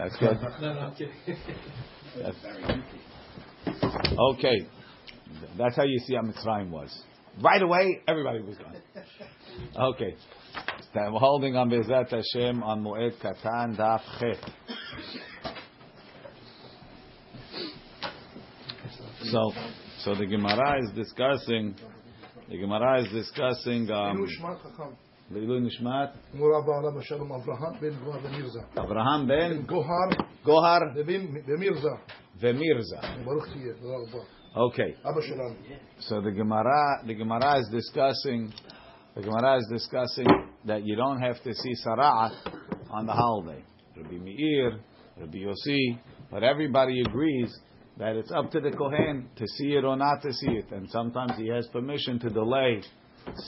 That's good. no, no, I'm kidding. That's very tricky. Okay. That's how you see how Mitzrayim was. Right away, everybody was gone. Okay. we're holding on Bezat Hashem on Moed Katan Daf Chet. So, so the Gemara is discussing. The Gemara is discussing. Um, לעילוי נשמת מורה בעלה בשלום אברהם בן גוהר ומירזה. אברהם בן גוהר גוהר ובן- ומירזה. ומירזה. ברוך תהיה, תודה רבה. Okay. אבא שלנו. So the Gemara, the Gemara is discussing, the Gemara is discussing that you don't have to see Sara'at on the holiday. Rabbi Meir, Rabbi Yossi, but everybody agrees that it's up to the Kohen to see it or not to see it, and sometimes he has permission to delay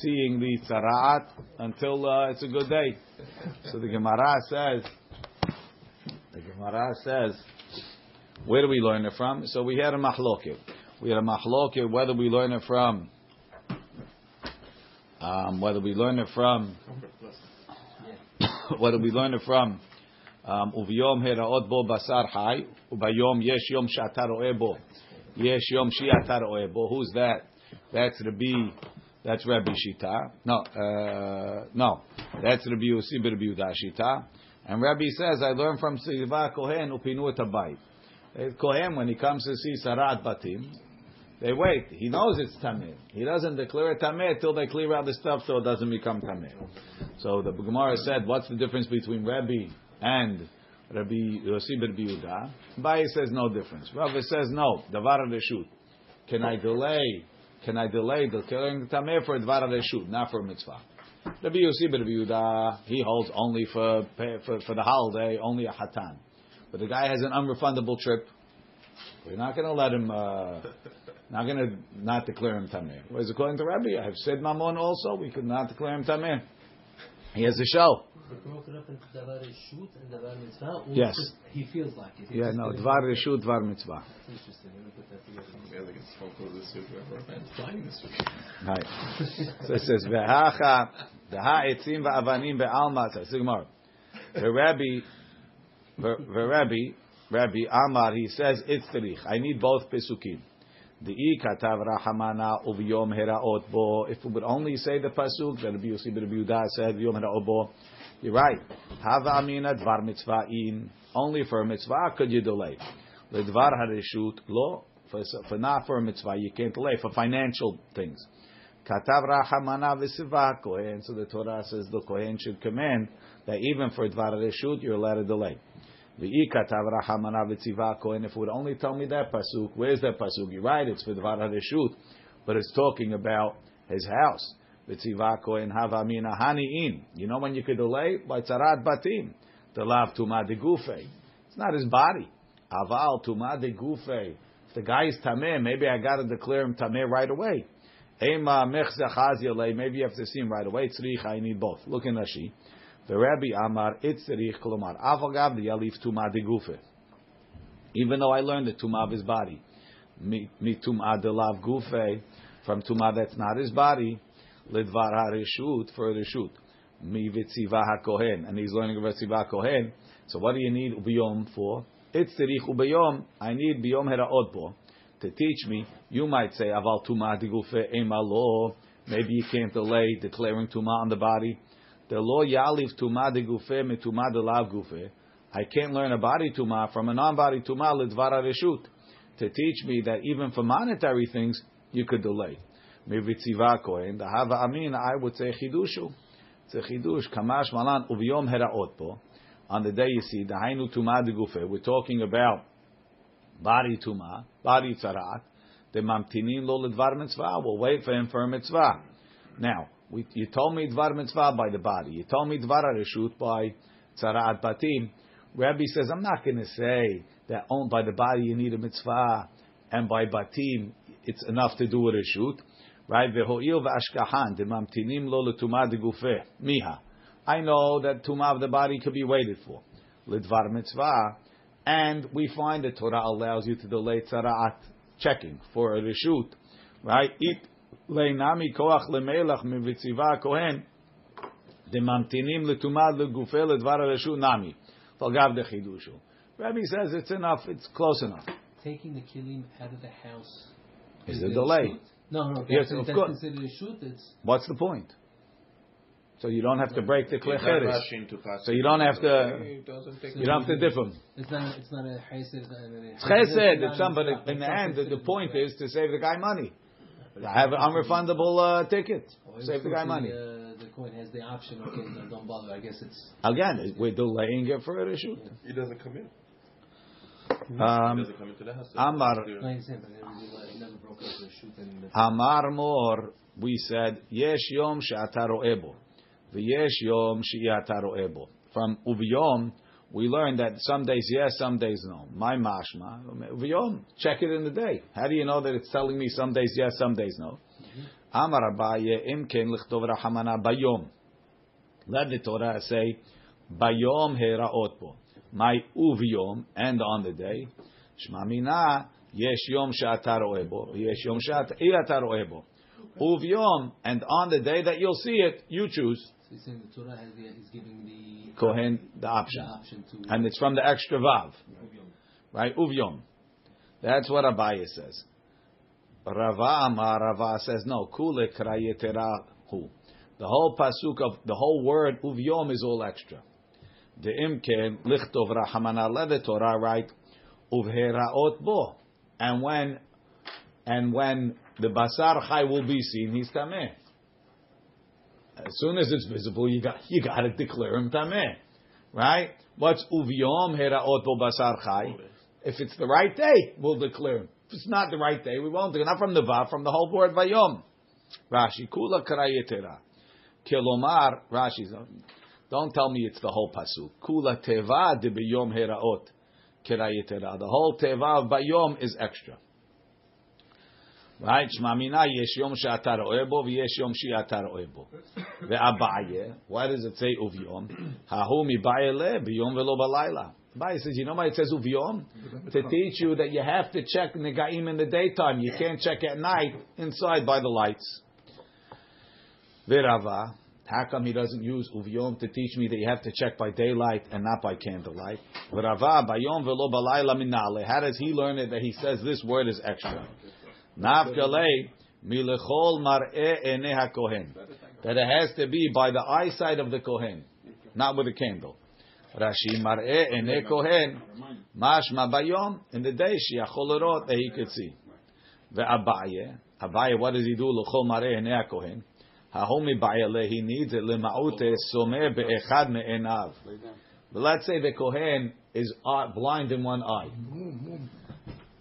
seeing the Sara'at until uh, it's a good day. So the Gemara says, the Gemara says, where do we learn it from? So we had a mahloket. We had a mahloket whether we learn it from, um, whether we learn it from, whether we learn it from, uviyom heraot bo basar hai, ubayom yesh yom shatar oebo, yesh yom shiatar oebo. Who's that? That's Rabbi. That's Rabbi Shita. No, uh, no, that's Rabbi Yossi Rabbi Shita. And Rabbi says, I learned from Siva Kohen upinu et habayit. Uh, Kohen, when he comes to see Sarat Batim, they wait. He knows it's Tameh. He doesn't declare it Tameh till they clear out the stuff so it doesn't become Tameh. So the Gemara said, what's the difference between Rabbi and Rabbi Yossi Rabbi Yehuda? Bayi says no difference. Rabbi says no. Davar Reshut. Can I delay? Can I delay the Tameh for Dvar Reshut, not for mitzvah? Rabbi Yossi Rabbi Yehuda, he holds only for, for, for the holiday, only a Hatan. But the guy has an unrefundable trip. We're not going to let him, uh, not going to not declare him tameh. Whereas according to Rabbi, I have said Mammon also, we could not declare him tameh. He has a show. Broke it up into Davar Shoot and Davar Mitzvah. or Yes. He feels like it. He Yeah, no, Dvar Reshut, Dvar Mitzvah. That's interesting. Let me put that together. Yeah, like it's phone call this week, I'm flying this week. Right. So it says, V'hacha, V'ha etzim v'avanim ve'alma, says the Gemara. The Rabbi, the Rabbi, Rabbi Amar, he says, it's terich. I need both pesukim. The i katav rahamana uviyom heraot bo. If we would only say the pasuk that Rabbi Yossi Rabbi Yehuda said, uviyom heraot bo, you're right. Hava amina dvar mitzvah in. Only for a mitzvah could you delay. Ledvar hareshut lo. For, not for a mitzvah, you can't delay. For financial things. Katav rahamana v'siva kohen. So the Torah says the kohen should command that even for dvar reshut, you're allowed to delay. V'i katav rahamana v'tziva kohen. If it would only tell me that pasuk, where's that pasuk? You're right, it's for dvar reshut, but it's talking about his house. V'tziva kohen hava mina hani'in. You know when you could delay by tzarat batim. The lav tuma de gufe. It's not his body. Aval tuma de gufe. If the guy is tameh, maybe I got to declare him tameh right away. Ema mechzach hazyale. Maybe you have to see him right away. Tzrich, I need both. Look in Rashi. The Rabbi Amar it's tzrich kolomar. Avagav the yalif tuma de gufe. Even though I learned the tuma of his body, mi mi tuma de lav gufe, from tuma that's not his body, lidvar harishut for reshut, mi vitziva hakohen, and he's learning about vitziva kohen. So what do you need ubiyom for? It's tzrich ubiyom. I need biyom heraot bo to teach me. You might say aval tuma de gufe ema lo. Maybe you can't delay declaring tuma on the body. The lo yalif tuma de gufe mi tuma de lav gufe. I can't learn a body tuma from a non-body tuma lidvara reshut to teach me that even for monetary things you could delay. Kohen the hava amin I would say. It's a chidush kamash malan uviyom heraot po. On the day you see tuma de gufe, we're talking about body tuma, body. The mamtinin lo lidvar mitzvah. We'll wait for him for a mitzvah. Now, we, you told me dvar mitzvah by the body. You told me dvar reshut by tzarat batim. Rabbi says, I'm not going to say that owned by the body you need a mitzvah, and by batim it's enough to do a reshut. Right? Vehoil v'ashkahan demamtinim lo letuma de gufeh miha. I know that tuma of the body could be waited for. Lidvar mitzvah, and we find the Torah allows you to delay tzarat checking for a reshut. Right? It leinami koach lemelach mivitziva kohen demamtinim letuma de gufeh lidvar reshut nami. Falgav de chidushu. Rabbi says it's enough. It's close enough. Taking the kilim out of the house Is a delay. shoot? No, no, Yes, that's, of that's course. considered a shoot. It's What's the point? So you don't have to break the He's klecheres. rushing to pass So you don't have to- He doesn't take You don't have to dip them. it's not it's not a chesed. It's chesed. It's somebody. In the end, the, the point is to save the guy money. I have an unrefundable uh, ticket. Save the guy money. Uh, the coin has the option. Okay, don't bother. I guess it's Again, we're delaying it for a shoot. He doesn't come in. Um, doesn't come into the house. Amar no, I understand, but it never, did, it never broke up the shoot. And the, Amar Mor, we said, Yesh Yom She'ata Ro'ebo. V'yesh Yom She'ata Ro'ebo. From Uviyom, we learned that some days yes, some days no. My mashma. Uviyom, check it in the day. How do you know that it's telling me some days yes, some days no? Amar Abaye, Imken Lichtov Rahamana Bayom. Let the Torah say, Bayom Heraot Bo. My Uviyom, and on the day. Shma Mina, Yesh Yom She'ata Ro'ebo. Yesh Yom She'ata Ro'ebo. Uviyom, and on the day that you'll see it, you choose. so he's saying the Torah has the, is giving the Kohen the the option. option to And it's from the extra vav. Right? Uvyom. That's what Abaye says. Rava Amar Rava says no. Kule krayeterahu. The whole pasuk of the whole word uvyom is all extra. The imken lichtov the Torah write uvheraot bo. And when and when the basar chai will be seen, he's tameh. As soon as it's visible, you got you got to declare him tameh, right? What's uvyom heraot bo basar chai? If it's the right day, we'll declare him. If it's not the right day, we won't. Not from the vav, from the whole word vayom. Rashi kula krayetera. Kilomar Rashi. Don't tell me it's the whole pasuk. Kula teva de biyom heraot krayetera. The whole teva of bayom is extra. Right? Shmamina yesh yom she'ata ro'eh bo v'yesh yom she'ata ro'eh bo. Ve'abaye. Why does it say uvyom? Hahu mibaye le biyom velo balayla. Abaye says, you know why it says uvyom? To teach you that you have to check negaim in the daytime. You can't check at night inside by the lights. Ve'rava. How come he doesn't use uvyom to teach me that you have to check by daylight and not by candlelight? How does he learn it that he says this word is extra? That it has to be by the eyesight of the kohen, not with a candle. Rashi mar'e ene kohen mashma bayom in the day shiachol that he could see. Ve'abaye Abaye, what does he do? L'chol mar'e ene hakohen. Hahomi ba'ale he needs it lema'ute someh be'echad me'enav. But let's say the kohen is uh, blind in one eye.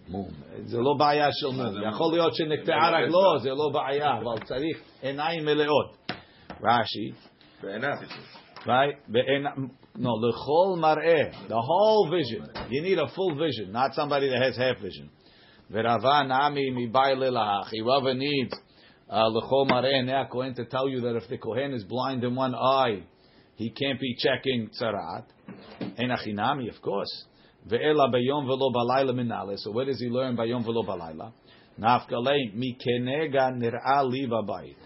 מום. זה לא בעיה של מום. יכול להיות שנקטעה רגלו, זה לא בעיה, אבל צריך עיניים מלאות. רש"י, בעיניו it is. right? בעין- No, לכל מראה, the whole vision. You need a full vision, not somebody that has half vision. ורבה נעמי מבאי ללהך. Rava needs uh, l'chol Mareh Kohen to tell you that if the Kohen is blind in one eye, he can't be checking Tzarat. Enachinami, of course. Ve'ela bayom velo balayla minale. So where does he learn bayom velo balayla? Nafkale mikenega nir'a liva b'ayit.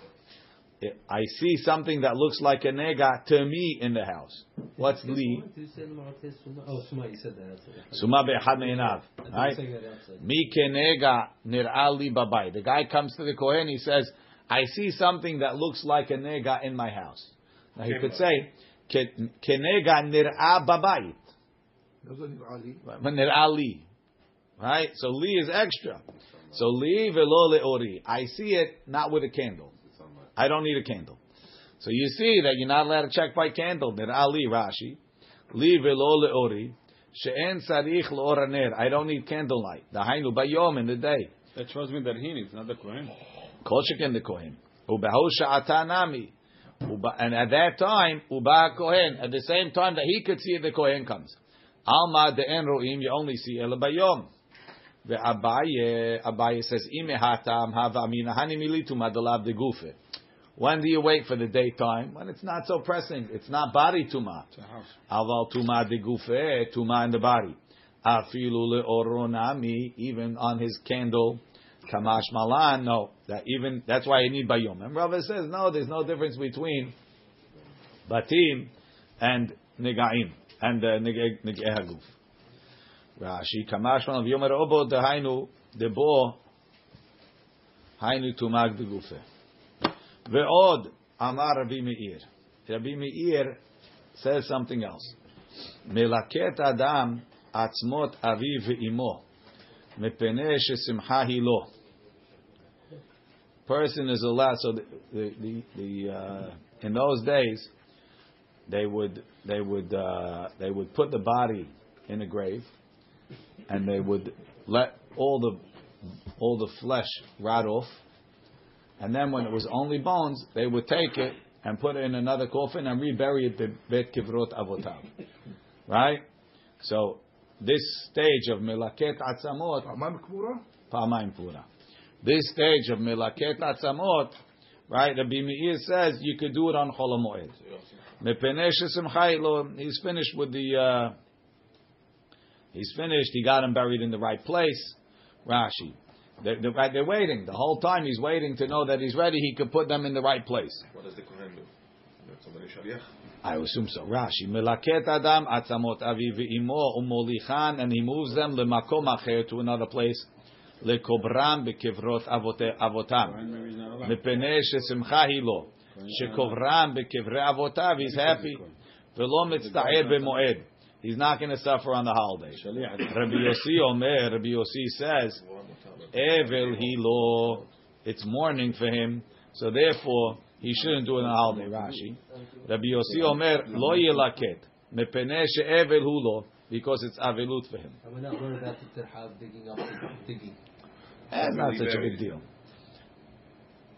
I see something that looks like a nega to me in the house. What's li? Did you say Ma'ateh Suma? Oh, Suma, you said that. Suma be'echad me'inav. I think Right? you're saying that. Mi kenega nir'a li babai. The guy comes to the kohen. He says, "I see something that looks like a nega in my house." Now he could say, "Ke- "Kenega nir'a babai." doesn't nir'a li. But li. Right? So li is extra. So li velo leori. I see it not with a candle. I don't need a candle. So you see that you're not allowed to check by candle. Nir'a Ali Rashi. Li velo leori. She'en sarich le'or ner. I don't need candlelight. Dahainu bayom in the day. That shows me that he needs, not the Kohen. Kol sheken the kohen. Ubeho sha'ata nami. And at that time, uba kohen. At the same time that he could see it, the kohen comes. Alma de'en ro'im. You only see el bayom. Ve'abaye, Abaye says, Ime hatam hava amina hani militu madalav de gufe. When do you wait for the daytime? When it's not so pressing. It's not body tuma. It's a house. Aval tuma de gufe, tuma in the body. Afilu le'oronami, even on his candle. Kamash malan, no. That even that's why you need bayom. And Rava says no, there's no difference between batim and negaim and uh, nege nege haguf. Rashi, Kamashman of Yomer Obo, Dehainu, Debo, Hainu Tumag Begufe. Ve'od, Amar Rabbi Meir. Rabbi Meir says something else. Melaket Adam, Atzmot Aviv Ve'imo, Mepene Shesimcha Hilo. Person is allowed, so the, the, the uh, in those days, they would they would uh, they would put the body in a grave, and they would let all the all the flesh rot off, and then when it was only bones, they would take it and put it in another coffin and rebury it the Bet Kivrot Avotav. Right? So this stage of Milaket Atzamot. Pa'amayim Kura? This stage of Milaket Atzamot, right, Rabbi Meir says you could do it on Cholamoed. He's finished with the. Uh, he's finished. He got him buried in the right place. Rashi. They're, they're, right, they're waiting the whole time. He's waiting to know that he's ready. He could put them in the right place. What does the Kohen do? Let somebody shaliach. I assume so. Rashi. Melaket Adam atzamot aviv imo umolichan, and he moves them lemakom acher to another place. Lekobram bekevrot avote- avotam. מפני ששמחה היא לו, שקוברם בקברי אבותיו, he's happy, ולא מצטער במועד. He's not going to suffer on the holiday. Rabbi Yossi Omer, Rabbi Yossi says, Evel he lo, it's mourning for him, so therefore he shouldn't do it on the holiday. Rashi. Rabbi Yossi Omer, lo yelaket, mepene she'evel hu lo, because it's avelut for him. And we're not worried about the Tirhab digging up, digging. That's not such a big deal.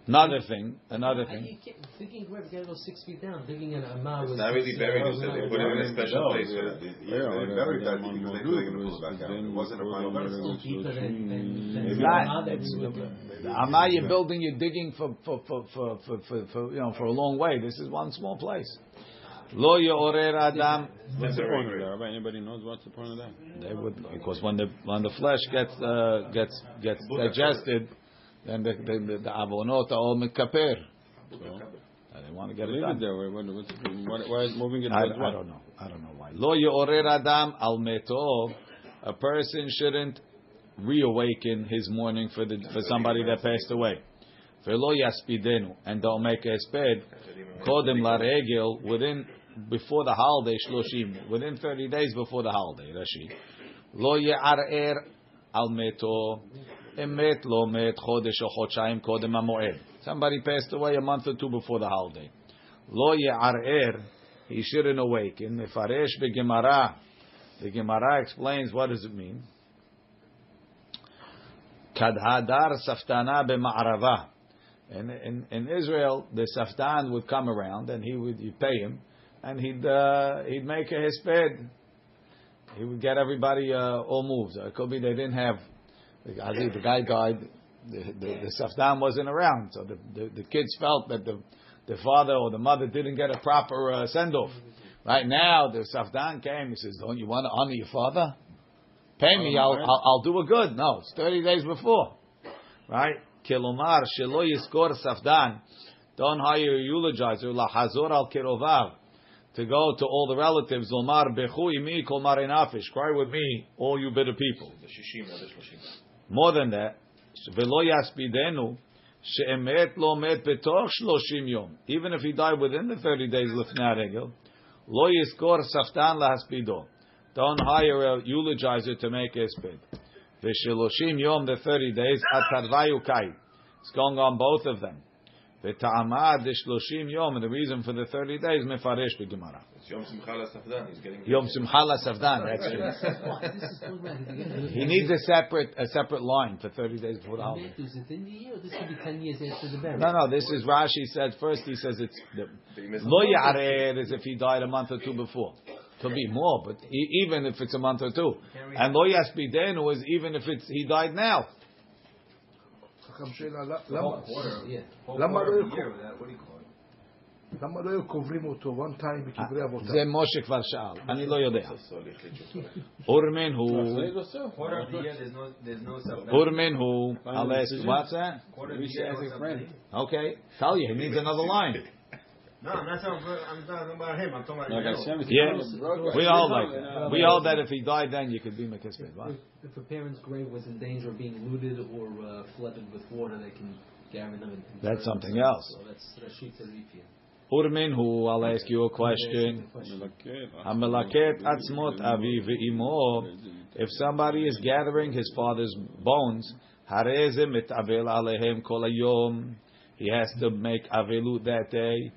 Another thing, another I- thing. you can't- Digging grave, you gotta go six feet down. Digging in a mound. It's not really buried, you they put him in a special place. they- they- Yeah, they buried that because they knew they were going to pull it back out. It wasn't a final It's the not. mound that It's, we you're building, you're digging for for, for, for, for, for, for you know for a long way. This is one small place. Lo yorer adam. What's the point of that? Anybody knows what's the point of that? They would because when the when the flesh gets uh, gets gets digested, then the the, avonot are all mekaper. They want to get it done. there. What, what's, why, why is moving it I, I don't know. I don't know why. Lo yorer adam al meto. A person shouldn't reawaken his mourning for the for somebody that passed away. Velo yaspidenu, and don't make a sped. Kodem la regel within before the holiday shloshim within thirty days before the holiday. Rashi. Lo ye'arer al meto. Somebody passed away a month or two before the holiday. Lo ye'arer. He shouldn't awaken. Mefaresh begemara. The Gemara explains what does it mean. Kadhadar saftana b'ma'arava. In, in, in Israel, the saftan would come around and he would you pay him, and he'd uh, he'd make a hisped. He would get everybody uh, all moved. It could be they didn't have. I think the guy died. The, the, the saftan wasn't around, so the, the, the kids felt that the the father or the mother didn't get a proper uh, send off. Right now, the saftan came. He says, "Don't you want to honor your father? Pay me. I'll, I'll, I'll do a good." No, it's thirty days before, right? Kilomar shelo yiskor safdan. Don't hire a eulogizer. Lahazor al kirovav to go to all the relatives. Lomar bechu imi kol marenafish. Cry with me, all you bitter people. More than that, velo yaspidenu she'emet lo met betoch shloshim yom. Even if he died within the thirty days lifnei regel, lo yiskor saftan lahaspido. Don't hire a eulogizer to make spid. V'sheloshim yom, the thirty days, atarvayu kai. It's going on both of them. V'ta'amad the shloshim yom, and the reason for the thirty days, mefaresh b'gemara. It's Yom Simcha LaSafdan. He's getting Yom simcha la safdan, that's true. Why? This is going back again. He needs a separate, a separate line for thirty days before the holiday. Is it in the year? Or this could be ten years after the burial. No, no, this is Rashi said first. He says it's the, But he lo the- yarer is if he died a month or two before. Could be more, but e- even if it's a month or two, and lo yaspidenu is even if it's he died now. חכם שאלה, למה- Yeah. למה לא היו- למה לא היו קוברים אותו one time בקברי אבותיו? זה משה כבר שאל, אני לא יודע. So, החליט שהוא- אורמן הוא, Quarter of the year, there's no, there's no safdan. אורמן הוא, I'll ask, what's that? Quarter of the year, no safdan. Okay, tell you, he needs another line. No, I'm not talking about, I'm talking about him. I'm talking about Like you. Yeah. We all like that. We all that if he died then you could be Mekisped. What? If, if a parent's grave was in danger of being looted or uh, flooded with water, they can gather them. And That's something else. So that's Rashid Tarifia. Urmin who I'll ask you a question. Hamelaket atzmot avi ve'imo. If somebody is gathering his father's bones, hareze mitavel alehem kol hayom. He has to make avelut that day.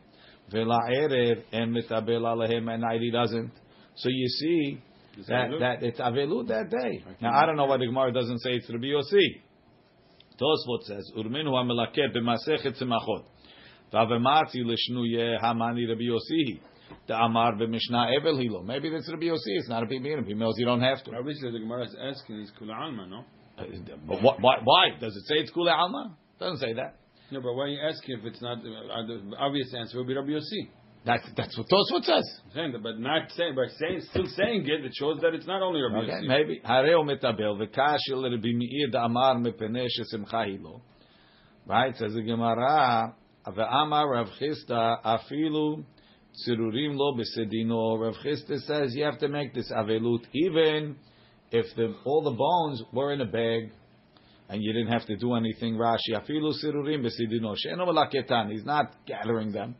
And mitabel alehem at night he doesn't. So you see that, that it's avelut that day. Now I don't know why the Gemara doesn't say it's Rabbi Yossi. Tosfot says, Urminu hamelaket b'masechet tzemachot. Vavemati l'shnuye hamani Rabbi Yossi. The Amar b'Mishnah Evel Hilo. Maybe that's Rabbi Yossi. It's not a Pimirim. Pimirim you don't have to. Obviously, the Gemara is asking, is Kula Alma, no? But wh- why, why? Does it say it's Kule Alma? Doesn't say that. No, but why are you asking if it's not, uh, the obvious answer would be Rabbi Yossi. That's that's what Tosfot says. Saying that, but not saying, by saying, still saying it, it shows that it's not only Rabbi Okay, Yossi. maybe. Hareo metabel v'kashil Rabbi Meir da'amar mepeneh shesimcha hilo. Right? Says the Gemara. Ve'amar Rav Chisda afilu tzirurim lo besedino. Rav Chisda says you have to make this avelut even if the all the bones were in a bag and you didn't have to do anything. Rashi afilu tzirurim besedino. She'eno malaketan. He's not gathering them.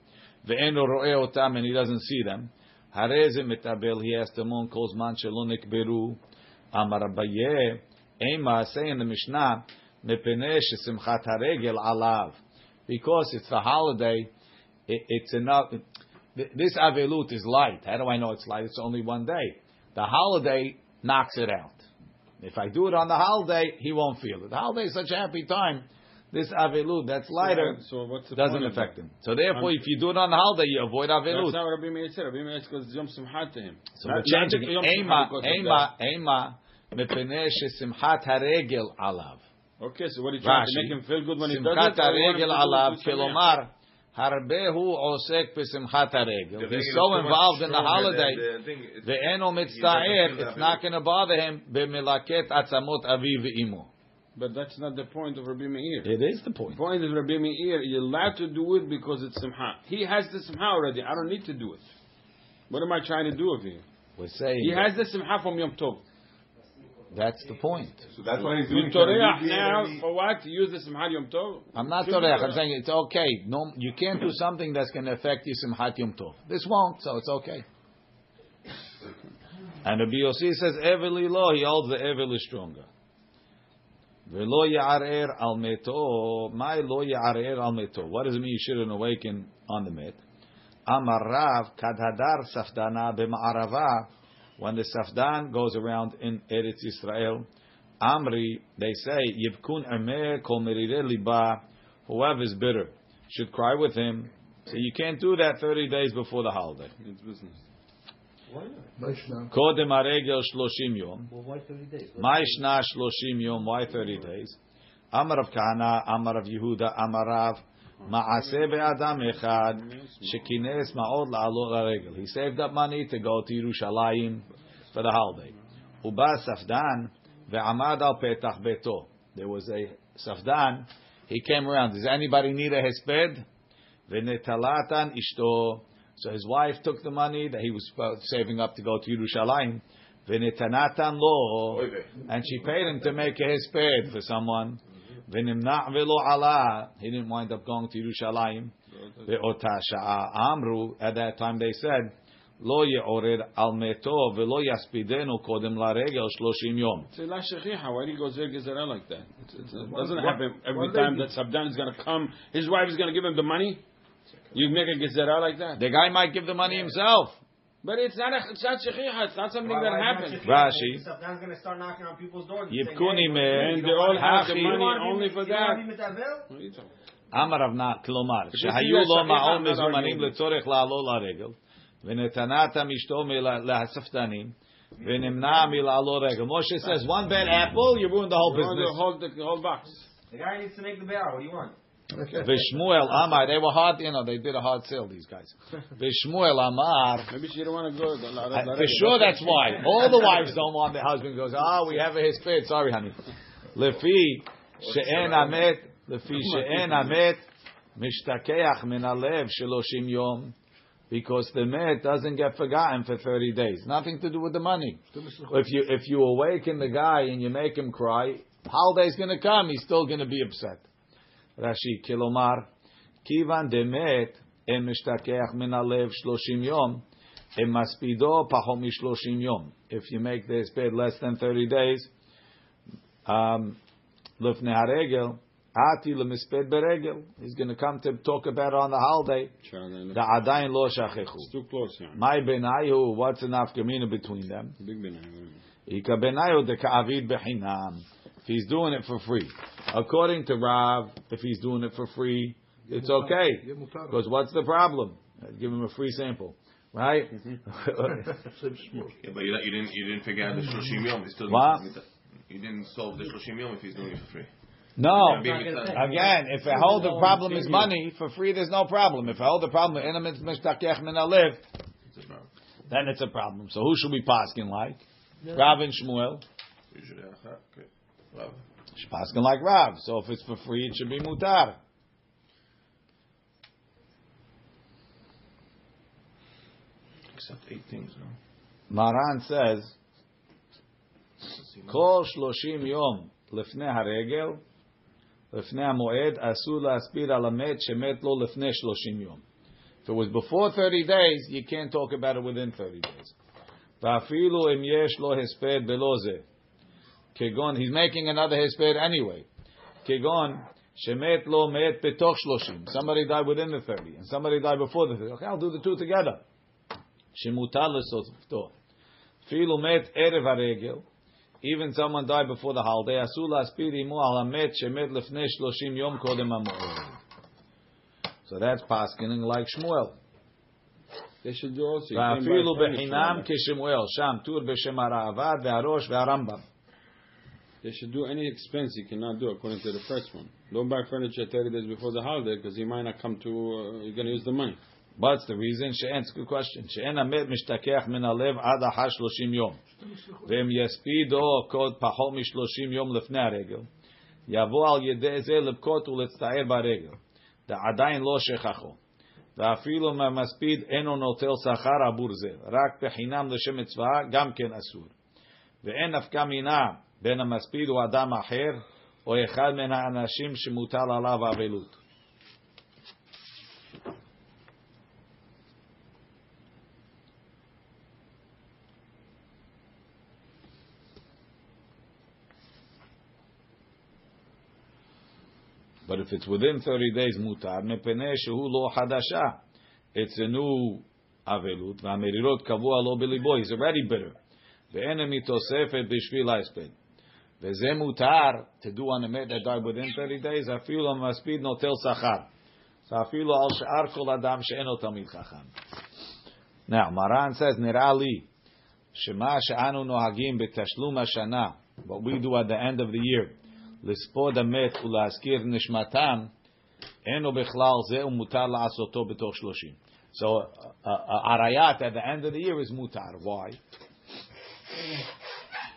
Ve'eno ro'eh otam and he doesn't see them. Hareze metabel, he has to mon kol zman shelo nikberu. Amar Abaye, Ema, say in the Mishnah, mepeneh shesimchat haregel alav. Because it's a holiday, it, it's enough. This avelut is light. How do I know it's light? It's only one day. The holiday knocks it out. If I do it on the holiday, he won't feel it. The holiday is such a happy time. This avelut that's lighter So what's the doesn't affect him. So therefore, if you do it on the holiday, you avoid That's avelut. not what Rabbi Meir said. Rabbi Meir said because Yom Simchat to him. So Not- we're changing Yom it. Simchat Ema, ema, ema, mepeneh shesimchat haregel alav. Okay, so what are you trying to Rashi. make him feel good when he does it? Simchat or you want him to haregel alav, to Sameach? kelomar, harbehu osek besimchat haregel. He's so involved in the holiday. than the thing. It's- Ve'eno he doesn't mitzta'er, it's not going to bother him. B'milaket atzamot avi ve'imo. But that's not the point of Rabbi Meir. It is the point. The point. point is Rabbi Meir, you're allowed to do it because it's Simcha. He has the Simcha already. I don't need to do it. What am I trying to do over here? We're saying He has the Simcha from Yom Tov. That's the point. So that's why he's You doing Toreach it. now for what? To use the Simcha Yom Tov? I'm not Shouldn't torech. do I'm saying it's okay. No, you can't do something that's going to affect you simchat yom tov. This won't, so it's okay. And the Yossi says Eveli lo. He holds the Evel is stronger. Velo ya'arer al meto. My lo ya'arer al meto. What does it mean you shouldn't awaken on the met? Amar Rav kadhadar safdana b'ma'arava. When the safdan goes around in Eretz Israel, Amri, they say, Yivkun emeh kol merire liba. Whoever is bitter should cry with him. So you can't do that 30 days before the holiday. It's business. Mishnah. Kodem haregel shloshim yom. Well, why 30 days? Ma'ishna shloshim yom. Why 30 days? Amar of Kahana, Amar of Yehuda, Amar Rav. Ma'aseh be'adam echad shekines ma'od la'alot la'regel. He saved up money to go to Yerushalayim for the holiday. Uba safdan ve'amad al petach beto. There was a safdan. He came around. Does anybody need a hesped? Ve'netalatan ishto. So his wife took the money that he was saving up to go to Yerushalayim. Ve'netanatan lo. And she paid him to make a hesped for someone. V'nimna' velo ala. He didn't wind up going to Yerushalayim. Ve'ota sha'a amru. At that time they said, Lo ye'ored al meto ve'lo yaspidenu kodem laregel shloshim yom. It's a la shechicha. Why do you go zer gezerah like that? It's, it's, it doesn't happen every time that Sabdan is going to come. His wife is going to give him the money. You make a gezerah like that. The guy might give the money himself. But it's not a it's not shechicha. It's not something that happens. Rashi. Safdan's gonna start knocking on people's doors. and saying, Yibkuni hey, me. And they all have the Hachi. you money wanna be- only for you wanna that. be Mitavel? What are you talking about? אמר רב נא, כלומר, this שהיו is לו השכיחה, מעון not מזומנים argument. לצורך לעלות לרגל, ונתנת אשתו מל- לספדנים, ונמנע מלעלות רגל. Moshe says, one bad apple, you ruin the whole You want business. to hold the, the whole box. The guy needs to make the bear. What do you want? Vishmuel Amar, they were hard, you know, they did a hard sale, these guys. Vishmuel Amar, Maybe she don't want to go. the- the- I- the- for sure that's why. All the wives don't want their husband goes, ah, we have a hispid. Sorry, honey. Lefi she'en amet, lefi she'en amet, Mishtakeach min alev sheloshim yom, because the met doesn't get forgotten for 30 days. Nothing to do with the money. If you if you awaken the guy and you make him cry, holiday's going to come, he's still going to be upset. Rashi, kilomar, kivan demet em mishtakeach min yom, em maspido mishloshim yom. If you make the hesped less than 30 days, um, lefnei haregel, ati lemisped beregel. He's going to come to talk about it on the holiday. The adayin lo shachechu. It's too close, yeah. My benayu, what's an afkamina between them? Big. Ika benayu bechinam. If he's doing it for free, according to Rav, if he's doing it for free, it's okay. Because what's the problem? Give him a free sample, right? Yeah, but you, you didn't you didn't figure out the shloshim yom. It's still What? You didn't solve the shloshim yom if he's doing it for free. No. It's gonna be mitzvah. Again, if I hold the problem is money, for free there's no problem. If I hold the problem, inamit mishtakech min aliv, It's a problem. then it's a problem. So who should we paskin like? Rav and Shmuel. Uh-huh, Usually, uh, okay. Well, Should paskin like Rav. So if it's for free, it should be mutar. except eight things. No? Maran says, כל שלושים יום לפני הרגל, לפני המועד, אסור להסביר על המת שמת לו לפני שלושים יום. If it was before 30 days, you can't talk about it within 30 days. ואפילו אם יש לו הספד בלא זה. כגון, he's making another הספד anyway. כגון, שמת לו מת בתוך 30. Somebody died within the 30, and somebody died before the 30. Okay, I'll do the two together. שמותר לסופתו. אפילו מת ערב הרגל, even someone died before the holiday, אסור להספיד עמו על המת שמת לפני 30 יום קודם המועד. So that's paskening like Shmuel. They should do also. you can't buy ואפילו furniture בחינם like that. כשמואל, שם טור בשם הראב"ד והראש והרמב"ם. They should do any expense you cannot do according to the first one. Don't buy furniture 30 days before the holiday because you might not come to, uh, you're going to use the money. What's the reason? שאין, it's a good question. שאין המת משתכח מן הלב עד אחר 30 יום. ואם יספידו קוד פחות מ-30 יום לפני הרגל, יבוא על ידי זה לבכות ולהצטער ברגל. ועדיין לא שכחו. ואפילו אם המספיד אינו נוטל שכר עבור זה, רק בחינם לשם מצווה, גם כן אסור. ואין נפקא מינה בין המספיד או אדם אחר, או אחד מן האנשים שמוטל עליו אבלות. But if it's within 30 days mutar, מפני שהוא לא חדשה. New אבלות, והמרירות קבוע לו בליבו, he's already bitter. ואין מתוספת בשביל ההספד. וזה מותר to do on a מת that died within 30 days, אפילו המספיד נוטל שכר. So אפילו על שאר כל אדם שאינו תלמיד חכם. Now, Maran says, נראה לי, שמה שאנו נוהגים בתשלום השנה, what we do at the end of the year, לספוד המת ולהזכיר נשמתם, אינו בכלל זה ומותר לעשותו בתוך שלושים. So, uh, uh, arayat at the end of the year is mutar. Why?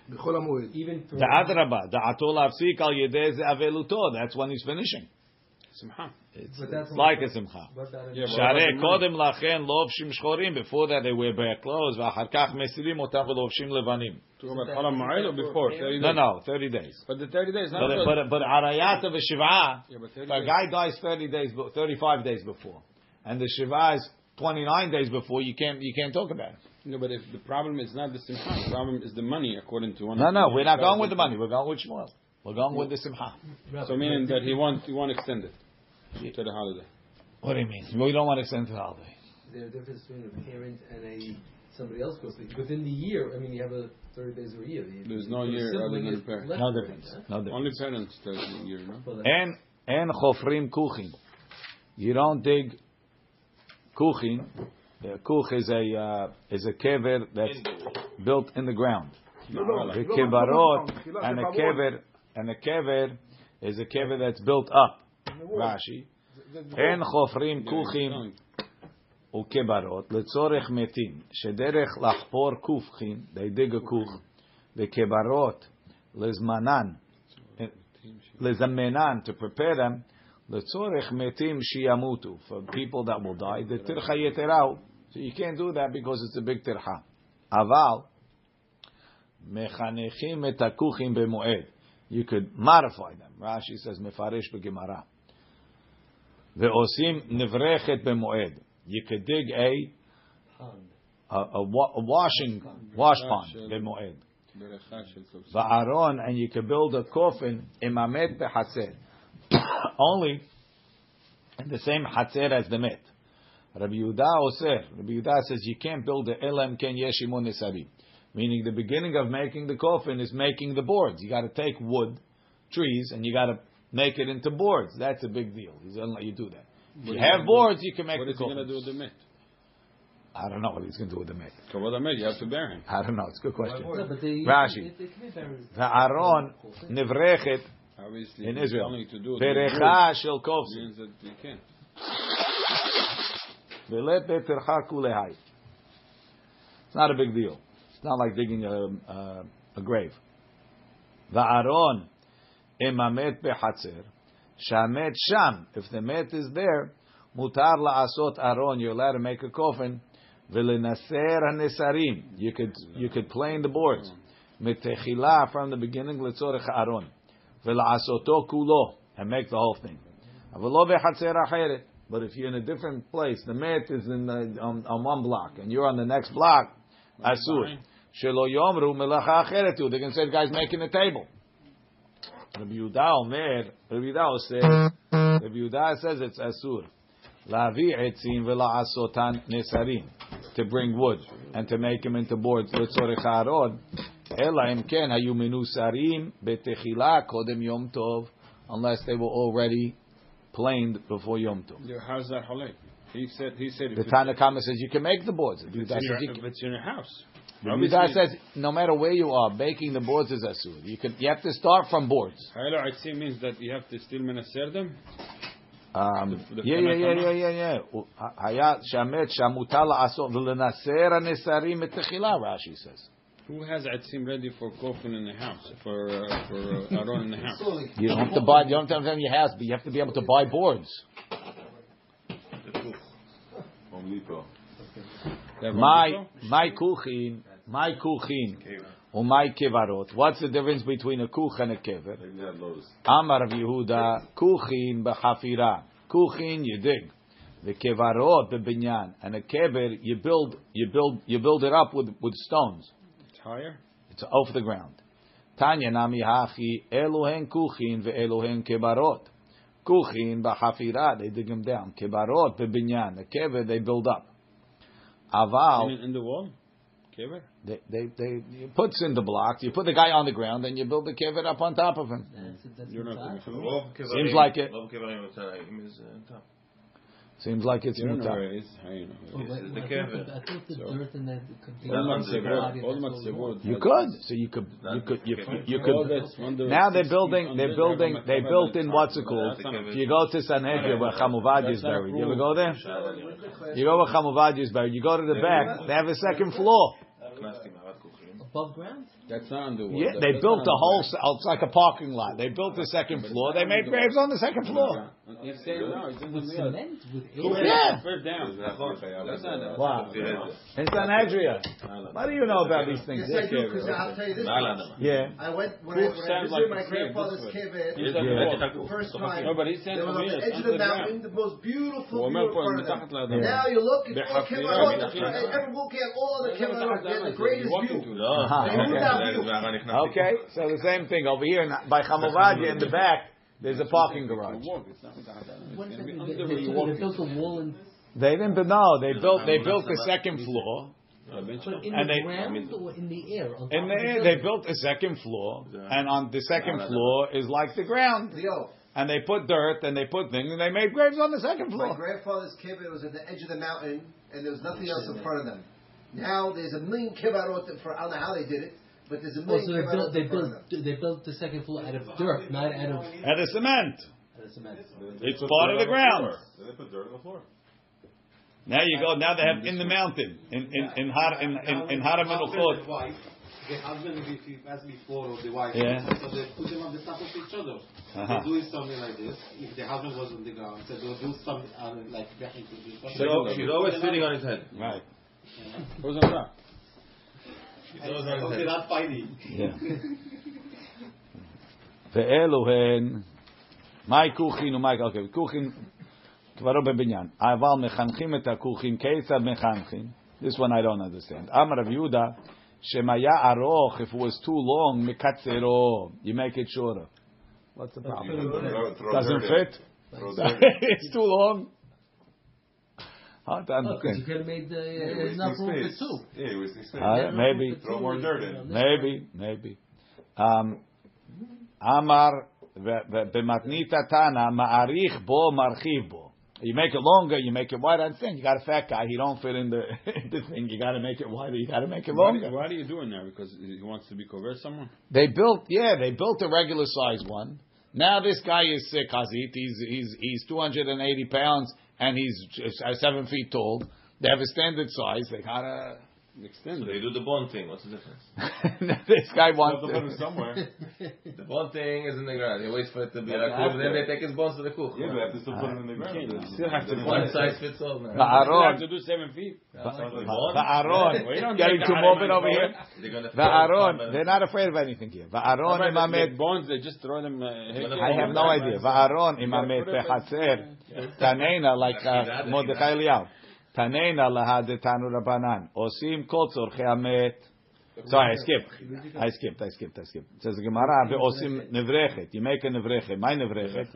בחול המועד. Even for דאדרבה, דעתו להפסיק על ידי זה אבלותו. That's when he's finishing. Simcha. It's, But that's it's like a simcha. But that is Yeah, but- שהרי קודם לכן לובשים שחורים, before that they wear black clothes, ואחר כך מסירים אותם ולובשים לבנים. Talking about Chol HaMoed or before? 30 No, days. no, 30 days. But the 30 days, not But, good. but, but arayat of a shiva, Yeah, but 30 if a days. guy dies 30 days, be- 35 days before, and the shiva is 29 days before, you can't, you can't talk about it. No, but if the problem is not the simcha, the problem is the money, according to one. No, no, we're not going with the money. We're going with Shmuel. We're going with the simcha. So meaning that he wants, he want to extend it to the holiday. What do you mean? We don't want to extend the holiday. There's a difference between a parent and a somebody else goes to within the year. I mean, you have a thirty days or a year. The- There's no year other than is parent. No than difference. that. No difference. Only parents does the year, no? Well, that- En en chofrim kuchin. You don't dig kuchin. Uh, kuch is a uh, is a kever that's built in the ground. לא, לא, The לא, לא, kibarot לא, תחילה and זה a בעוון. kever and a kever is a kever that's built up. Rashi. זה- זה- אין חופרים Yeah, כוכים no. וכברות לצורך מתים, שדרך לחפור כוכין, they dig a כוך, וכברות לזמנן, לזמנן, to prepare them, Letzorech metim shiyamutu for people that will die. The tircha yeterau. So you can't do that because it's a big tircha. Aval mechanechim et hakuchim b'moed. You could modify them. Rashi says mefaresh b'gemara. Ve'osim nevrechet b'moed. You could dig a a, a, wa- a washing wash pond b'moed. Va'aron, and you could build a coffin imamet behatzer. Only in the same hatzer as the met. Rabbi Yehuda Oser. Rabbi Yehuda says you can't build the elam ken yeshimun nesarim. Meaning the beginning of making the coffin is making the boards. You got to take wood, trees, and you got to make it into boards. That's a big deal. He doesn't let you do that. If you have boards, you can make What the is he going to do with the mit? I don't know what he's going to do with the met. So what the mit? You have to bury him. I don't know. It's a good question. No, but they, Rashi. They, they can be buried. Va'aron nevrechet Obviously, in Israel. telling to do it. Perecha shel kofsin. means that you can't. It's not a big deal. It's not like digging a, a, a grave. Va'aron emamet be'hatzer. Shamet sham. If the met is there, mutar la'asot aron. You're allowed to make a coffin. V'lenaser hanesarim. You could you could plane the boards. Metechila from the beginning letzorech aron. V'la'asoto kulo and make the whole thing. Avelo be'hatzer acheret. But if you're in a different place, the mat is in the, on, on one block, and you're on the next block, asur. Shelo yomru melacha acheretu. They can say the guy's making a table. Rabbi Yehuda Omer, Rabbi Yehuda says, Rabbi Yehuda says it's asur. Lavi etzim vela'asotan nesarim. To bring wood and to make them into boards. Letzorech ha'aron. Ela im ken hayu menusarim betechila kodem yom tov. Unless they were already planed before Yom Tov. How's that halak? He said. He said. The Tanna Kama says you can make the boards. The Yudah says you can. It's in your house. The Yudah says no matter where you are, baking the boards is asur. You can. You have to start from boards. Hello, I see means that you have to still menaser them. Um, the, the yeah, yeah, yeah, yeah, yeah, yeah. היה שאמת שהמותר לעשות ולנסר הנסרים מתחילה, רש"י says. Who has Aitzim ready for coffin in the house for uh, for uh, Aron in the house? You don't have to buy. You don't have to have it in your house, but you have to be able to buy boards. From Lipo. They have My my kuchin, my kuchin, or my kevarot. What's the difference between a kuch and a kever? Maybe that lows. Amar Rav Yehuda, kuchin b'chafira. Kuchin you dig. The kevarot b'binyan, and a kever you build, you build, you build it up with with stones higher? It's off the ground. Tanya nami hachi elohen kuchin ve'elohen kebarot. Kuchin b'hafira, they dig them down. Kebarot bebinyan, the kever they build up. Aval. In, the wall? Kever? They, they, they, puts in the blocks, you put the guy on the ground, then you build the kever up on top of him. You're not That's, that's Seems like it. Seems like it's mutar. It's the kevin. I the dirt in that You could. So you could. You could. You, you could. Now they're building. They're building. They built in what's it called? If you go to Sanhedria where Chamuvad is buried, you ever go there? You go where Chamuvad is buried. You go to the back. They have a second floor. Above ground? That's not underwater. Yeah, they built a whole. Oh, it's like a parking lot. They built the second floor. They made graves on the second floor. If say no, it's in the cement Yeah, first down. That's not Wow. In Sanhedria. What do you know about these things? Yes, I do, because I'll tell you this. Yeah. I went, when I, when I visited my grandfather's uh, kibbutz, first time, no, but he there was on the edge of the mountain, the most beautiful view in of them. Now you look, it's all kibbutz, every weekend, all the kibbutz, they're the greatest view. Okay, so the same thing over here by Chamovadia in the back. There's a parking garage. They didn't, but no, they built they built the second floor. In the ground or in the air? In the air, they built a second floor, and on the second floor is like the ground. And they put dirt and they put things and they made graves on the second floor. My grandfather's kibbutz was at the edge of the mountain and there was nothing else in front of them. Now there's a million kibbutz for I don't know how they did it but there's a Oh, million so they built, they in front of built, they built the second floor out of dirt, not out of, And the cement. out of cement. It's part of the ground. They put dirt on the floor. Now you go. Now they have in the mountain in in in Har in in, in Har HaMenuchot. the husband, if he as before, or the wife, Yeah. so they put them on the top of each other. Uh-huh. They're doing something like this. If the husband was on the ground, so they'll do something uh, like backing to do something. She's she's always sitting on his head. Right. Who's on top? She's always on his Okay, head. not fighting. Yeah. ואלו הן, מהי כוכין ומהי, אוקיי, כוכין כבר לא בבניין, אבל מחנכים את הכוכין, כיצד מחנכים? This one I don't understand. אמר רב יהודה, שאם היה ארוך, if it was too long, מקצרו, you make it shorter. What's the problem? Throw- throw Doesn't dirt in. fit? Throw dirt in. it's too long. Hard to Oh, 'cause you could have made uh, Yeah, enough room for two. Yeah, wasting space. Uh, maybe. Throw more dirt in. Maybe, maybe. Um, Amar b'matnit tana ma'arich bo marchiv bo. You make it longer, you make it wider. I understand. You got a fat guy, he don't fit in the, the thing. You got to make it wider. You got to make it Why, longer. why are you doing that? Because he wants to be covered somewhere. They built, yeah, they built a regular size one. Now this guy is sick, Hazit. He's he's he's 280 pounds and he's uh, seven feet tall. They have a standard size. They gotta. Extend So they do the bond thing. What's the difference? this guy wants to put it somewhere. the bond thing is in the ground. You wait for it to be Like like cool, then they take his bones to the cook. Yeah, but I have to still put it in the ground. You still have to put One size fits all, man. You have to do seven feet. Sounds like Bond? Aaron. Getting take too the morbid over here. They're they're not afraid of anything here. Va'aron Right, imamet. they make bones, they just throw them. Uh, I have no idea. Va'aron imamet bechatzer. Tanena, like uh, Mordechai Eliyahu. Tanena lahadetanu rabanan. Osim kol tzorchei hamet. Sorry, I skipped. I skipped. I skipped. I skipped. It says Gemara, ve'osim nevrechet. You make a nevrechet. My nevrechet.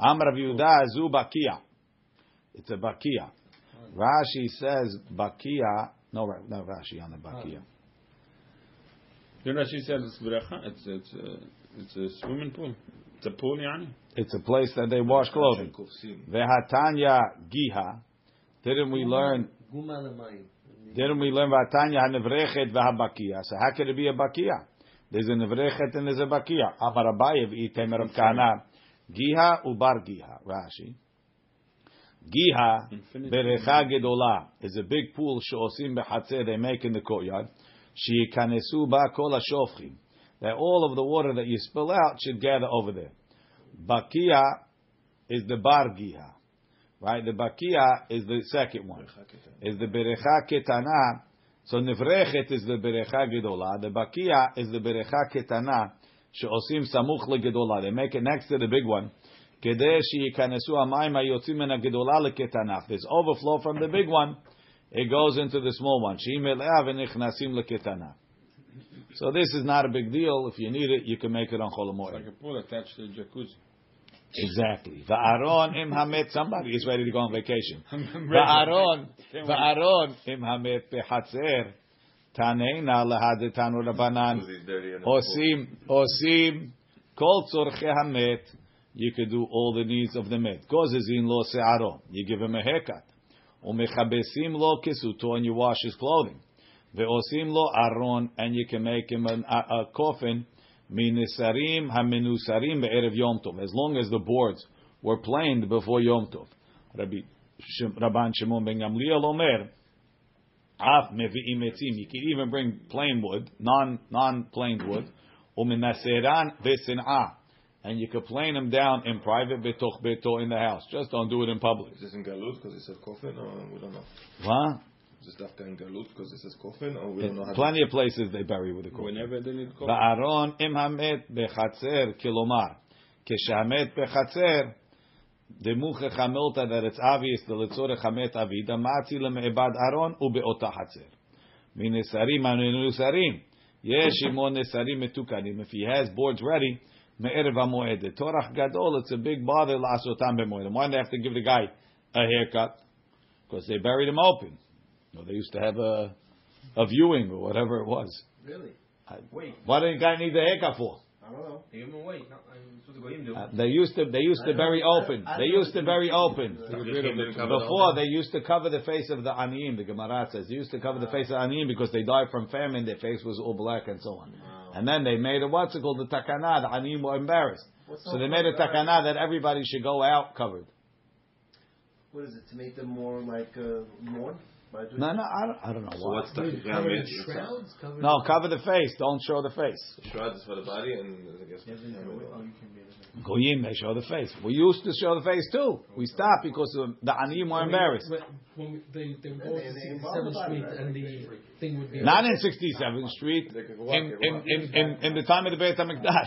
Am Rav Yehuda zu bakia. It's a bakia. Rashi says bakia. No, Ra- no Rashi on the bakia. You know, she said it's bracha. It's it's uh, it's a swimming pool. It's a pool, yani. It's a place that they wash clothing. Vehatanya giha. Didn't we learn? Didn't we learn Vatanya hanevrechet v'habakia? So how could it be a bakia? There's a nevrechet and there's a bakia. Amar Abayev itemer of Kana. Giha ubar giha. Rashi. Giha berecha gedola is a big pool sheosim bechatzer they make in the courtyard. Sheyikanesu ba kol hashofchim. That all of the water that you spill out should gather over there. Bakia is the bar giha. Right? The bakia is the second one. Is the berecha ketana. So nevrechet is the berecha gedola. The bakia is the berecha ketana. Sheosim samuch legedola. They make it next to the big one. כדי שייכנסו המים היוצאים מן הגדולה לקטנה. There's overflow from the big one, it goes into the small one. שהיא מלאה ונכנסים לקטנה. So this is not a big deal. If you need it, you can make it on Chol It's like Hamoed. a pool attached to a jacuzzi. Exactly. Va'aron im hamet. Somebody is ready to go on vacation. Va'aron, va'aron im hamet behatzer. Taneina lahadetanu rabanan. Because he's dirty and Osim, osim, kol tzorche hamet. You can do all the needs of the met. Gozezin lo se'aro. You give him a haircut. Umechabesim lo kesuto, and you wash his clothing. Ve'osim lo aron, and you can make him an, a, a coffin. Minisarim hamenusarim be'erev Yom Tov. As long as the boards were planed before Yom Tov. Rabbi Rabban Shimon ben Gamliel Omer, Af mevi'im etzim. You can even bring plain wood, non non planed wood. Uminaseran ve'sin'ah. And you could plane them down in private betoch beto in the house. Just don't do it in public. Is this in Galut because it says coffin, or we don't know? What? Is this Dafka in Galut because it says coffin, or we don't know how Plenty of places they bury with a coffin. Whenever they need coffee. ואהרון אם המת בחצר, כלומר, כשהמת בחצר, דמוכח המילתא that it's obvious that לצורך המת אבידה, מעצי למעבד אהרון ובאותה חצר. מנסרים הנוסרים, יש עמו נסרים מתוקנים. If he has boards ready, מערב המועד. The טורח גדול, it's a big bother לעשותם במועד. Why do they have to give the guy a haircut? Because they buried him open. No, they used to have a, a viewing or whatever it was. Really? Wait, What did the guy need the haircut for? I don't know. give him a wait. No, I'm supposed to go him do. Uh, they used to they used to bury open. They used to bury open. Before they used to cover the face of the aniyim. The Gemara says they used to cover the face of aniyim because they died from famine. Their face was all black and so on. And then they made a what's it called the takana. The aniyim were embarrassed, so they made a takana that everybody should go out covered. What is it to make them more like uh, mourn? No, no, I don't, I don't know So why. what's the Covered Chacham in is? shrouds, covered No, cover the face. Don't show the face. Shroud is for the body, and I guess oh, Goyim, they show the face. We used to show the face too. We stopped because the Aniyim were embarrassed. When, when we, they they would go 67th Street and the thing would be Not in 67th Street, in, in, in, in, in the time of the Beit HaMikdash.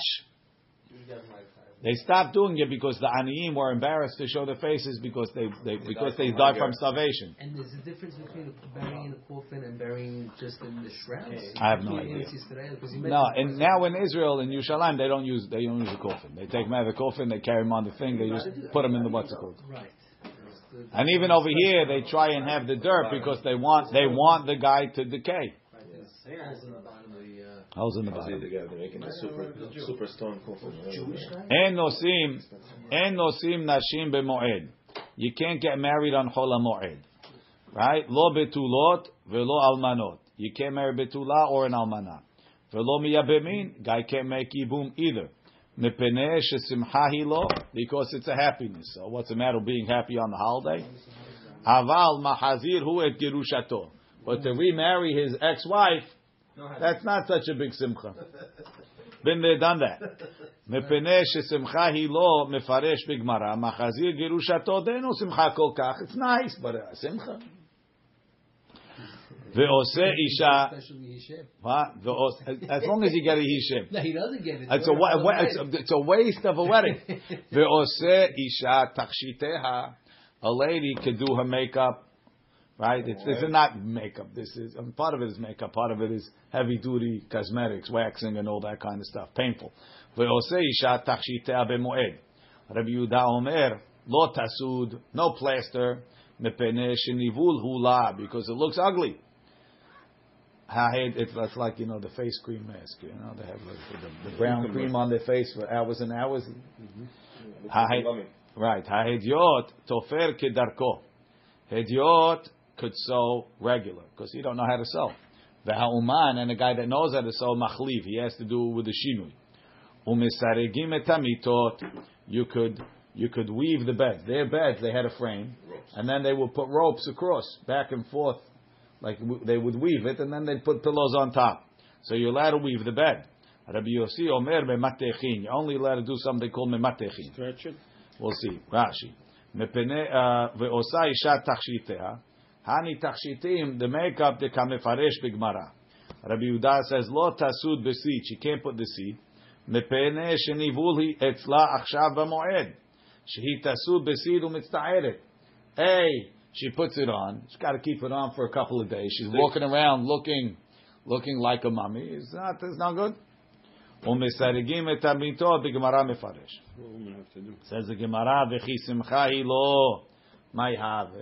They stopped doing it because the Aniyim were embarrassed to show their faces because they, they because they died from starvation. And there's a difference between burying in a coffin and burying just in the shrouds. I have no idea. Eretz Yisrael, because you No, mentioned- and now in Israel, in Yerushalayim, they don't use they don't use a coffin. They take them out of the coffin, they carry them on the thing, they just put them in the what's it called. Right. And even over here, they try and have the dirt because they want they want the guy to decay. Holes in the bottom of the. Holes in the How's bottom. the guy? They're making a super, super stone coffin. En nosim, en nosim nashim b'moed. You can't get married on chol moed, right? Lo betulot velo almanot. You can't marry betula or an almana. Velo miyabemin. Guy can't make yibum either. Mepene shesimcha hilo because it's a happiness. So what's the matter with being happy on the holiday? Aval mahazir hu et gerushato. But to remarry his ex-wife, that's not such a big simcha. Been there, done that. מפני ששמחה היא לא מפרש בגמרא, מחזיר גירושתו דהיינו שמחה כל כך, it's nice, but uh, שמחה. ועושה אישה, especially Hishem. what? ועוש- as long as you get a hishem. No, he doesn't get it. It's a, wa- wa- it's, a, it's a waste of a wedding. ועושה אישה תכשיטיה, a lady could do her makeup, right? It's, right. it's not makeup. This is um, part of it is makeup. Part of it is heavy duty cosmetics, waxing, and all that kind of stuff. Painful. Rabbi Yehuda Omer, lo tasud, no plaster, because it looks ugly. It's, it's like you know the face cream mask. You know they have like, the, the, brown cream on their face for hours and hours. Mm-hmm. Right. Hayed yot tofer kedarko. Hediot could sew regular because he don't know how to sew. The ha'uman and a guy that knows how to sew machliv, he has to do with the shinui. Umisaregim etamitot, you could you could weave the beds. Their beds they had a frame, and then they would put ropes across back and forth, like they would weave it, and then they'd put pillows on top. So you're allowed to weave the bed. Rabbi Yossi Omer mematechin. You're only allowed to do something called mematechin. Stretch it. We'll see. Rashi. Uh, Ve'osa isha tachshiteha. אישה תכשיטיה, הני תכשיטים, the makeup דקמפרש בגמרא. רבי יהודה says, לא תסוד בשיא, she can't put the seed, מפני שניבול היא אצלה עכשיו במועד, שהיא תסוד בסיד ומצטערת. Hey, she puts it on, she's got to keep it on for a couple of days, she's walking around looking, looking like a mummy, it's not, it's not good. ומסרגים את המיטות בגמרא מפרש. What women have to do? Says the Gemara, "V'chi simcha hi lo my have."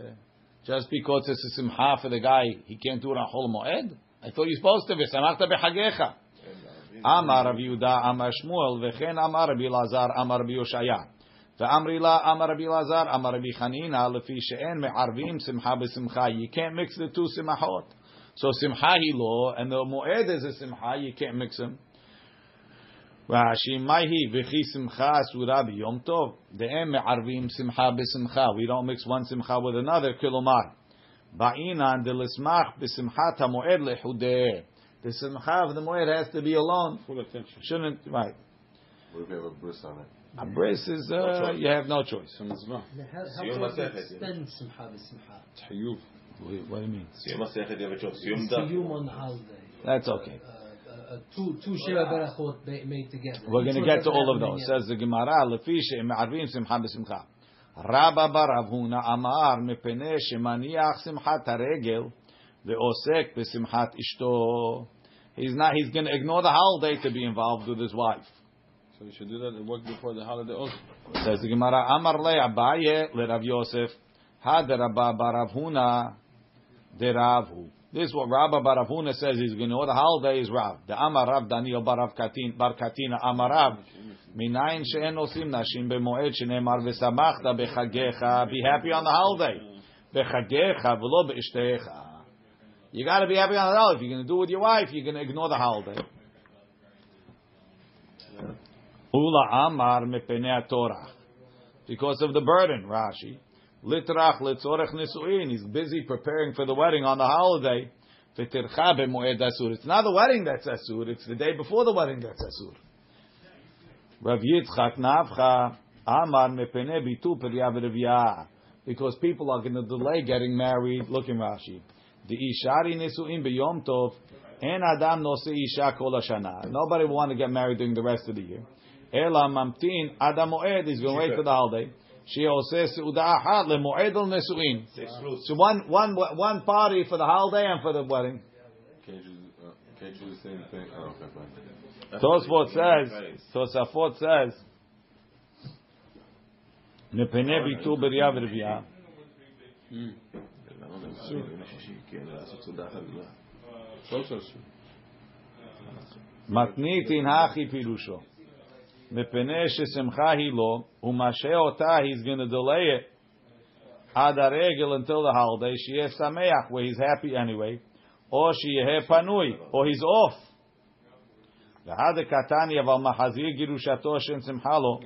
Just because it's a simcha for the guy, he can't do it on Chol Moed. I thought you're supposed to. V'samachta b'chagecha. Amar Rav Yehuda, Amar Shmuel, v'chen Amar Rabbi Lazar, Amar Rabbi Yoshaya. ואמרי לה, אמר רבי אלעזר, אמר רבי חנינא, לפי שאין מערבים שמחה בשמחה. You can't mix the two simachot. So simcha hi lo, and the moed is a simcha, you can't mix them. Rashi, Maihi v'chi simcha asura b'yom tov. De'em me'arvim simcha b'simcha. We don't mix one simcha with another. Kilomar. Ba'inan de'lismach b'simchat ha'moed lehudeh. The simcha of the moed has to be alone. Full attention. Shouldn't, right. What if you have a bris on it? A bris is, uh, you have no choice. It's a mitzvah. How, how Siyum does it Masechet, yeah. extend simcha b'simcha? What what do you mean? Siyum you have a choice. Siyum So Daf. you on holiday. That's okay Uh, uh, uh, two two sheva berachot ma- made together. We're Each going to one get to doesn't all have of a those. minyan. Says the Gemara, לפי שמערבים שמחה בשמחה. רבא בר רב הונא אמר, מפני שמניח שמחת הרגל ועוסק בשמחת אשתו. He's not, he's going to ignore the holiday to be involved with his wife. So you should do that and work before the holiday also. Says the Gemara, Amar le Abaye le Rav Yosef, had Rabba bar Rav Huna de Ravhu. this is what Rabba bar Avhuna says. He's going to know the holiday is Rav. The Amar Amarav Daniel Barav Katin Bar Katina Amarav. Minayin she'en osim nashim b'moed she'nemar v'samachta bechagecha. Be happy on the holiday. Bechagecha v'lo b'ishtecha. You got to be happy on the holiday. If you're going to do it with your wife, you're going to ignore the holiday. Ula Amar mipenei Torah. Because of the burden, Rashi. Litrach letzorech nisuin. He's busy preparing for the wedding on the holiday. V'tircha b'moed asur. It's not the wedding that's asur. It's the day before the wedding that's asur. Rav Yitzchak Nafcha Amar mepene bitu Because people are going to delay getting married. Look in Rashi. The ishari nisuin b'yom tov. En adam nose isha kol hashana. Nobody will want to get married during the rest of the year. Ela mamtin adam moed. He's going to wait for the holiday. שעושה סעודה אחת למועד על נישואין. So one, one, one party for the holiday and for the wedding. Can't you, uh, can't you do the same thing? Oh, okay, fine. Tosfot says, Tosafot says, מפני ביטול בריאה ורבייה. מתניתין הכי פירושו. מפני ששמחה היא לו, ומשה אותה, he's going to delay it, עד הרגל until the holiday, שיהיה שמח, where he's happy anyway, או שיהיה פנוי, או he's off. והד קטני, אבל מחזיר גירושתו שאין שמחה לו,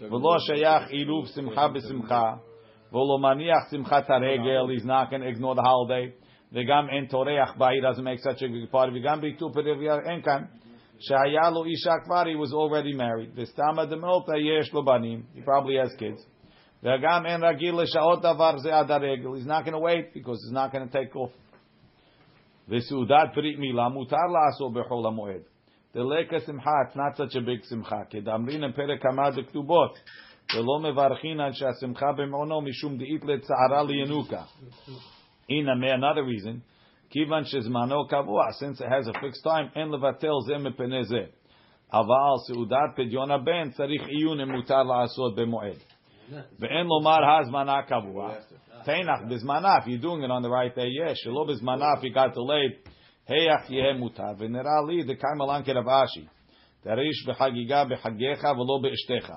ולא שייך עירוב שמחה בשמחה, ולא מניח שמחת הרגל, he's not going to ignore the holiday, וגם אין טורח בה, he doesn't make such a big party, וגם ביטול פרביה אין כאן. שהיה לו אישה כבר, he was already married. וסתמה דמילתא יש לו בנים, he probably has kids. וגם אין רגיל לשעות דבר זה עד הרגל. He's not going to wait because he's not going to take off. וסעודת פרית מילה מותר לעשות בחול המועד. דלקה שמחה, it's not such a big שמחה. כדאמרינן פרק כמה דכתובות. ולא מברכינן שהשמחה במעונו משום דאית לצערה לינוקה. הנה, another reason. כיוון שזמנו קבוע, since it has a fixed time, אין לבטל זה מפני זה. אבל סעודת פדיון הבן צריך עיון אם מותר לעשות במועד. ואין לומר הזמנה קבוע. תנח בזמנה, if you're doing it on the right day, yes. שלא בזמנה, if you got delayed, היח יהיה מותר. ונראה לי, דקיימה לנקר רב אשי. תריש בחגיגה בחגיך ולא באשתך.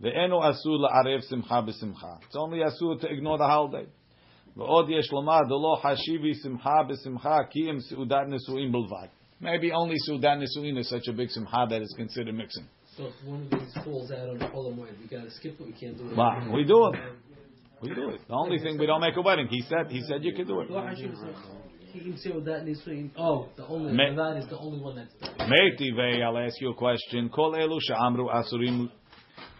ואינו אסור לערב שמחה בשמחה. It's only אסור to ignore the holiday. ועוד יש לומר, דלא חשיבי שמחה בשמחה, כי אם סעודת נישואין בלבד. Maybe only סעודת נישואין is such a big שמחה that is considered mixing. So if one of these falls out on Chol Hamoed, we gotta skip it. We can't do it. Well, we do it. We do it. The only thing we don't make a wedding. He said. He said you can do it. Oh, the only Me- that is the only one that's done. Meitivei, I'll ask you a question. Kol elu she'amru asurim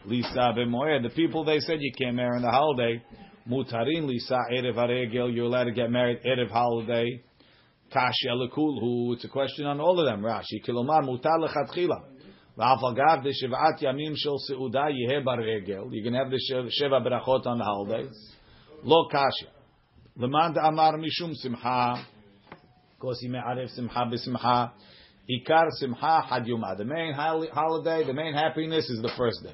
lisa b'moed. The people they said you can't marry on the holiday. Mutarin lisa erev haregel. You're allowed to get married erev holiday. Kashi who? It's a question on all of them. Rashi kilomar mutar lechatchila. Va'afagav de shivat yamim shel seuda yehe baregel. You can have the sheva brachot on the holidays. Lo kashi. Lemand amar mishum simcha. Kosi he me'arev simcha b'simcha. Ikar simcha had yuma. The main holiday, the main happiness is the first day.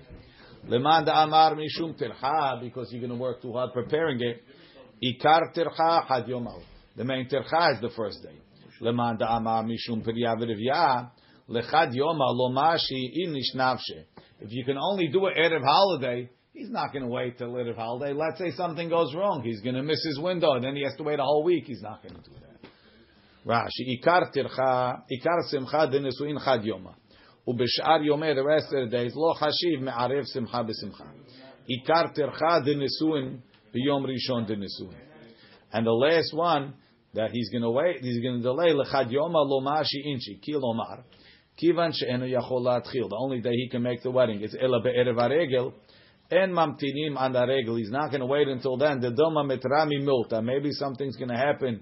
Leman amar mishum tercha, because you're going to work too hard preparing it. Ikar tercha had yomahu. The main tercha is the first day. Leman amar mishum priya v'rivya, lechad yoma lomashi inish navshe. If you can only do it erev holiday, he's not going to wait till erev holiday. Let's say something goes wrong, he's going to miss his window, and then he has to wait a whole week. He's not going to do that. Rashi, ikar tercha, ikar simcha denesuin chad yoma. ובשאר יומי, the rest of the days, לא חשיב מערב שמחה בשמחה. עיקר טרחה דנישואין ביום ראשון דנישואין. And the last one, that he's going to wait, he's going to delay, לחד יומא לא מאשי אינשי, כי לומר, כיוון שאינו יכול להתחיל, the only day he can make the wedding is אלא בערב הרגל, אין ממתינים על הרגל, he's not going to wait until then, דדומה מתרה ממילתא, maybe something's going to happen,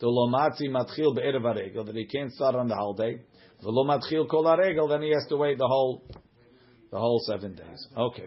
דלא מצי מתחיל בערב הרגל, that he can't start on the holiday, then he has to wait the whole the whole seven days. Okay.